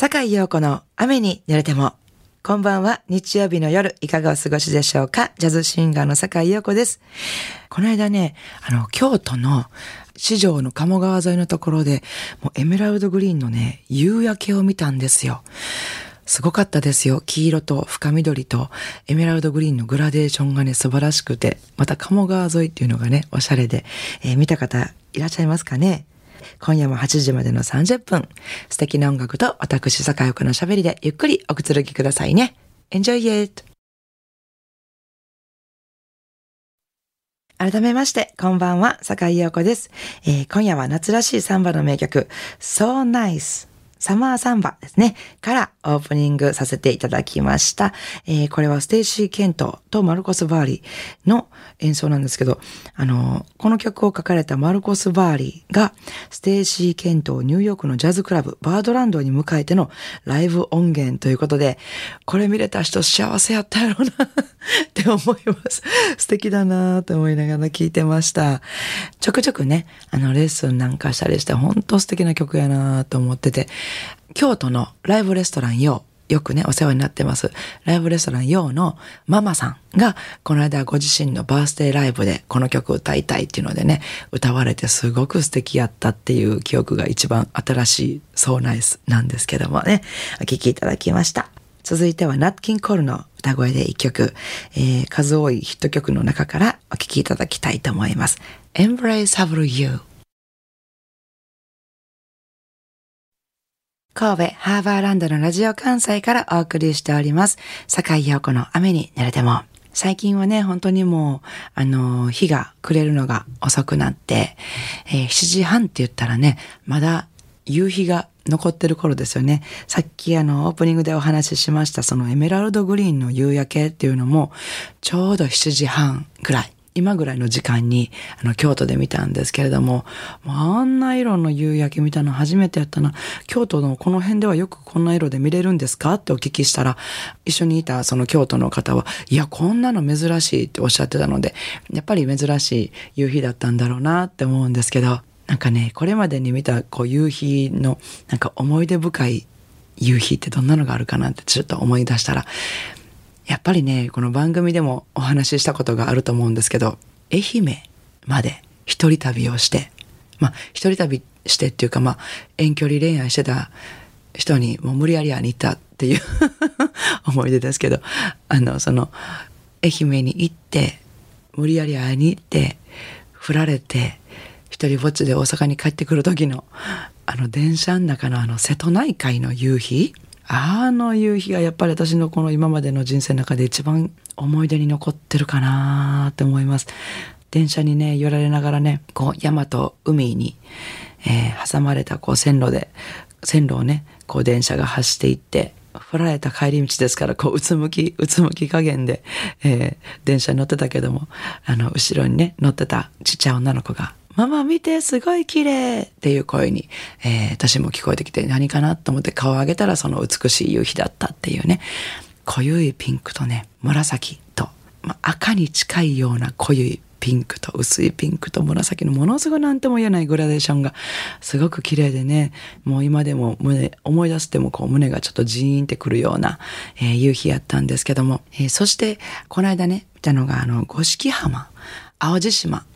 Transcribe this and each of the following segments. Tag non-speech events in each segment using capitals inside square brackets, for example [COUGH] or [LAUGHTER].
坂井陽子の雨に濡れても。こんばんは。日曜日の夜、いかがお過ごしでしょうか？ジャズシンガーの坂井陽子です。この間ね、あの、京都の市場の鴨川沿いのところで、もうエメラルドグリーンのね、夕焼けを見たんですよ。すごかったですよ。黄色と深緑とエメラルドグリーンのグラデーションがね、素晴らしくて、また鴨川沿いっていうのがね、おしゃれで、えー、見た方いらっしゃいますかね？今夜も8時までの30分、素敵な音楽と私、坂井陽子の喋りでゆっくりおくつろぎくださいね。Enjoy it! 改めまして、こんばんは、坂井陽子です、えー、今夜は夏らしいサンバの名曲、So Nice サマーサンバですね、からオープニングさせていただきました。えー、これはステイシー・ケントとマルコス・バーリーの演奏なんですけど、あの、この曲を書かれたマルコス・バーリーが、ステイシー・ケントをニューヨークのジャズクラブ、バードランドに迎えてのライブ音源ということで、これ見れた人幸せやったやろうな [LAUGHS] って思います。素敵だなと思いながら聞いてました。ちょくちょくね、あの、レッスンなんかしたりして、本当素敵な曲やなと思ってて、京都のライブレストランよよくね、お世話になってます。ライブレストランヨーのママさんが、この間ご自身のバースデーライブでこの曲歌いたいっていうのでね、歌われてすごく素敵やったっていう記憶が一番新しいソーナイスなんですけどもね、お聴きいただきました。続いてはナッキンコールの歌声で一曲、えー、数多いヒット曲の中からお聴きいただきたいと思います。Embrace of You 神戸ハーバーランドのラジオ関西からお送りしております。坂井陽子の雨に濡れても。最近はね、本当にもう、あの、日が暮れるのが遅くなって、えー、7時半って言ったらね、まだ夕日が残ってる頃ですよね。さっきあの、オープニングでお話ししました、そのエメラルドグリーンの夕焼けっていうのも、ちょうど7時半ぐらい。今ぐらいの時間に、あの、京都で見たんですけれども、あんな色の夕焼け見たの初めてやったな。京都のこの辺ではよくこんな色で見れるんですかってお聞きしたら、一緒にいたその京都の方は、いや、こんなの珍しいっておっしゃってたので、やっぱり珍しい夕日だったんだろうなって思うんですけど、なんかね、これまでに見たこう夕日のなんか思い出深い夕日ってどんなのがあるかなってちょっと思い出したら、やっぱりね、この番組でもお話ししたことがあると思うんですけど、愛媛まで一人旅をして、まあ、一人旅してっていうか、まあ、遠距離恋愛してた人にもう無理やり会いに行ったっていう [LAUGHS] 思い出ですけど、あの、その、愛媛に行って、無理やり会いに行って、振られて、一人ぼっちで大阪に帰ってくる時の、あの電車の中のあの瀬戸内海の夕日あの夕日がやっぱり私のこの今までの人生の中で一番思い出に残ってるかなって思います。電車にね、揺られながらね、こう山と海に、えー、挟まれたこう線路で、線路をね、こう電車が走っていって、振られた帰り道ですから、こう、うつむき、うつむき加減で、えー、電車に乗ってたけども、あの、後ろにね、乗ってたちっちゃい女の子が、ママ見て、すごい綺麗っていう声に、えー、私も聞こえてきて何かな？と思って顔を上げたらその美しい夕日だったっていうね、濃ゆいピンクとね、紫と、まあ、赤に近いような濃ゆいピンクと薄いピンクと紫のものすごいなんとも言えないグラデーションがすごく綺麗でね、もう今でも胸、思い出してもこう胸がちょっとジーンってくるような、えー、夕日やったんですけども、えー、そしてこの間ね、見たのがあの、五色浜、淡路島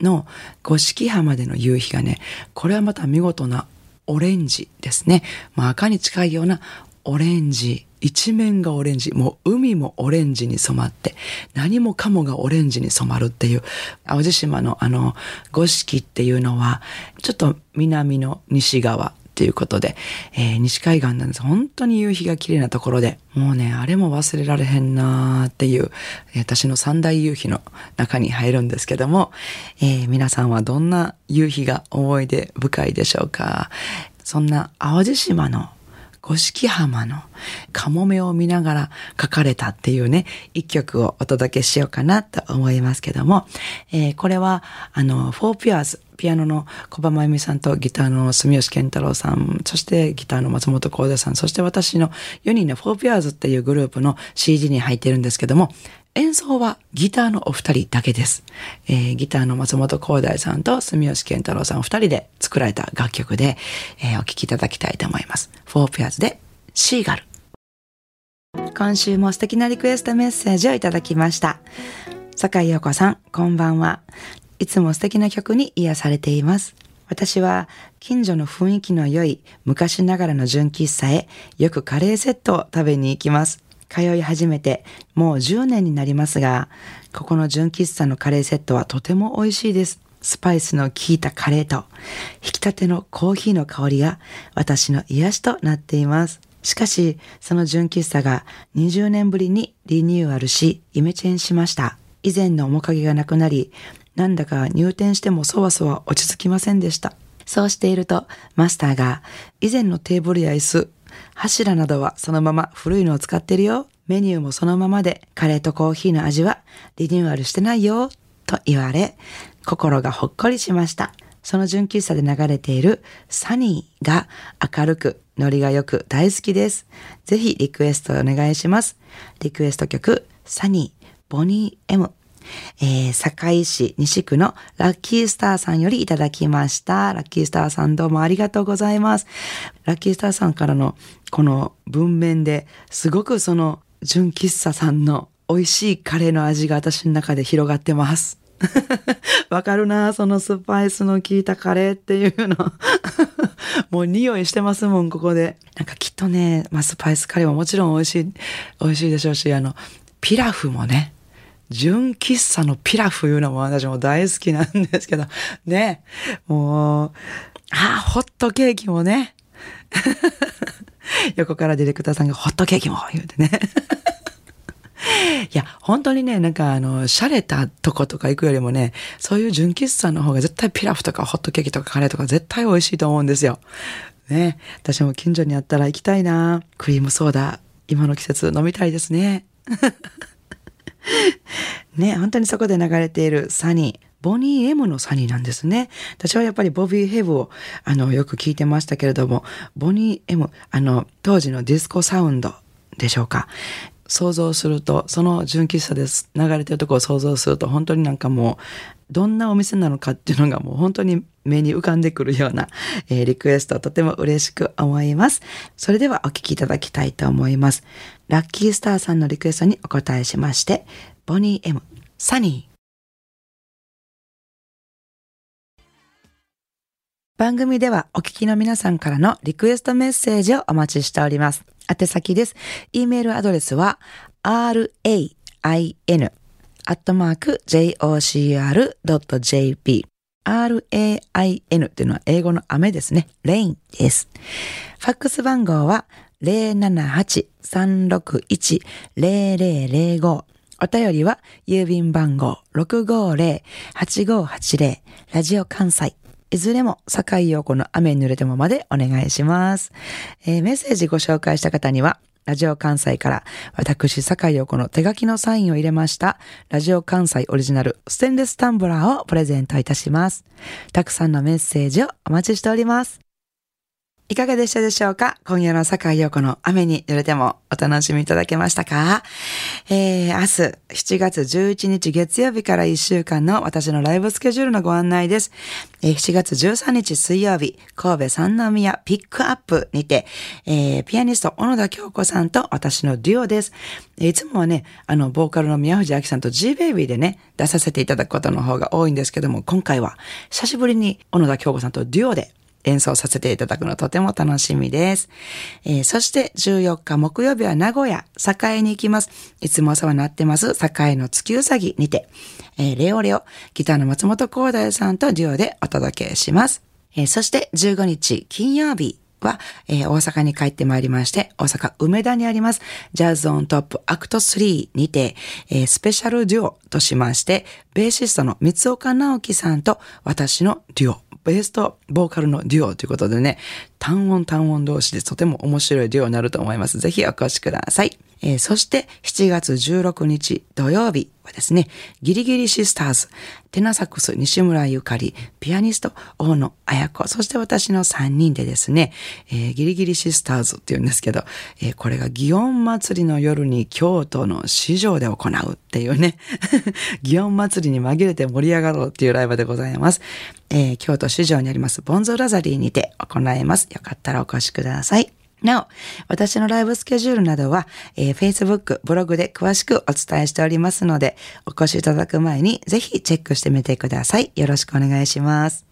の五色浜での夕日がね、これはまた見事なオレンジですね。まあ、赤に近いようなオレンジ。一面がオレンジ。もう海もオレンジに染まって、何もかもがオレンジに染まるっていう、淡路島のあの、五色っていうのは、ちょっと南の西側ということで、えー、西海岸なんです。本当に夕日が綺麗なところで、もうね、あれも忘れられへんなーっていう、私の三大夕日の中に入るんですけども、えー、皆さんはどんな夕日が思い出深いでしょうか？そんな淡路島の五色浜のカモメを見ながら書かれたっていうね、一曲をお届けしようかなと思いますけども、えー、これは、あの、フォーピアーズ、ピアノの小葉真由美さんとギターの住吉健太郎さん、そしてギターの松本幸田さん、そして私の4人のフォーピアーズっていうグループの CD に入っているんですけども、演奏はギターのお二人だけです。えー、ギターの松本光大さんと住吉健太郎さんお二人で作られた楽曲で、えー、お聴きいただきたいと思います。フォーペアーズでシーガル。今週も素敵なリクエストメッセージをいただきました。坂井陽子さん、こんばんは。いつも素敵な曲に癒されています。私は近所の雰囲気の良い昔ながらの純喫茶へよくカレーセットを食べに行きます。通い始めてもう10年になりますが、ここの純喫茶のカレーセットはとても美味しいです。スパイスの効いたカレーと、引き立てのコーヒーの香りが私の癒しとなっています。しかし、その純喫茶が20年ぶりにリニューアルし、イメチェンしました。以前の面影がなくなり、なんだか入店してもそわそわ落ち着きませんでした。そうしていると、マスターが、以前のテーブルや椅子、柱などはそのまま古いのを使ってるよ。メニューもそのままで、カレーとコーヒーの味はリニューアルしてないよ。と言われ、心がほっこりしました。その純喫茶で流れているサニーが明るく、ノリが良く大好きです。ぜひリクエストお願いします。リクエスト曲、サニー、ボニー M。えー、堺市西区のラッキースターさんよりいただきました。ラッキースターさんどうもありがとうございます。ラッキースターさんからのこの文面ですごくその純喫茶さんの美味しいカレーの味が私の中で広がってます。[LAUGHS] わかるなそのスパイスの効いたカレーっていうの。[LAUGHS] もう匂いしてますもん、ここで。なんかきっとね、まあ、スパイスカレーももちろん美味しい、美味しいでしょうし、あの、ピラフもね、純喫茶のピラフいうのも私も大好きなんですけど、ね、もう、ああ、ホットケーキもね。[LAUGHS] 横からディレクターさんがホットケーキも言うてね。いや、本当にね、なんかあの、洒落たとことか行くよりもね、そういう純喫茶の方が絶対ピラフとかホットケーキとかカレーとか絶対美味しいと思うんですよ。ね。私も近所にあったら行きたいな。クリームソーダ、今の季節飲みたいですね。ね、本当にそこで流れているサニー。ボニーエムのサニーなんですね。私はやっぱりボビーヘブをあのよく聞いてましたけれども、ボニーエム、あの当時のディスコサウンドでしょうか。想像すると、その純喫茶です流れてるとこを想像すると、本当になんかもう、どんなお店なのかっていうのがもう本当に目に浮かんでくるような、えー、リクエストとても嬉しく思います。それではお聴きいただきたいと思います。ラッキースターさんのリクエストにお答えしまして、ボニー M、サニー。番組ではお聞きの皆さんからのリクエストメッセージをお待ちしております。宛先です。e メールアドレスは rain アットマーク jocr.jp rain っていうのは英語の雨ですね。rain です。ファックス番号は078-361-0005お便りは郵便番号650-8580ラジオ関西いずれも、坂井陽子の雨に濡れてもまでお願いします。えー、メッセージご紹介した方には、ラジオ関西から私、坂井陽子の手書きのサインを入れました、ラジオ関西オリジナルステンレスタンブラーをプレゼントいたします。たくさんのメッセージをお待ちしております。いかがでしたでしょうか？今夜の坂井陽子の雨に濡れてもお楽しみいただけましたか？えー、明日7月11日月曜日から1週間の私のライブスケジュールのご案内です。えー、7月13日水曜日、神戸三宮ピックアップにて、えー、ピアニスト小野田京子さんと私のデュオです。いつもはね、あの、ボーカルの宮藤明さんと G-Baby でね、出させていただくことの方が多いんですけども、今回は久しぶりに小野田京子さんとデュオで演奏させていただくのとても楽しみです。えー、そして14日木曜日は名古屋、栄に行きます。いつもお世話になってます、栄の月うさぎにて、えー、レオレオ、ギターの松本光大さんとデュオでお届けします。えー、そして15日金曜日、は、えー、大阪に帰ってまいりまして、大阪梅田にあります、ジャズオントップアクト3にて、えー、スペシャルデュオとしまして、ベーシストの三岡直樹さんと私のデュオベースとボーカルのデュオということでね、単音単音同士でとても面白いデュオになると思います。ぜひお越しください。えー、そして7月16日土曜日はですね、ギリギリシスターズ、テナサックス西村ゆかり、ピアニスト大野彩子、そして私の3人でですね、えー、ギリギリシスターズって言うんですけど、えー、これが祇園祭りの夜に京都の市場で行うっていうね、[LAUGHS] 祇園祭りに紛れて盛り上がろうっていうライブでございます。えー、京都市場にありますボンゾラザリーにて行います。よかったらお越しください。なお、私のライブスケジュールなどは、えー、Facebook、ブログで詳しくお伝えしておりますので、お越しいただく前にぜひチェックしてみてください。よろしくお願いします。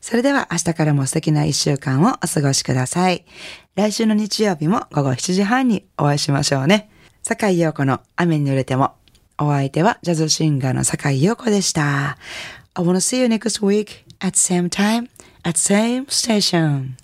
それでは明日からも素敵な一週間をお過ごしください。来週の日曜日も午後7時半にお会いしましょうね。坂井陽子の雨に濡れても。お相手はジャズシンガーの坂井陽子でした。I wanna see you next week at same time at same station.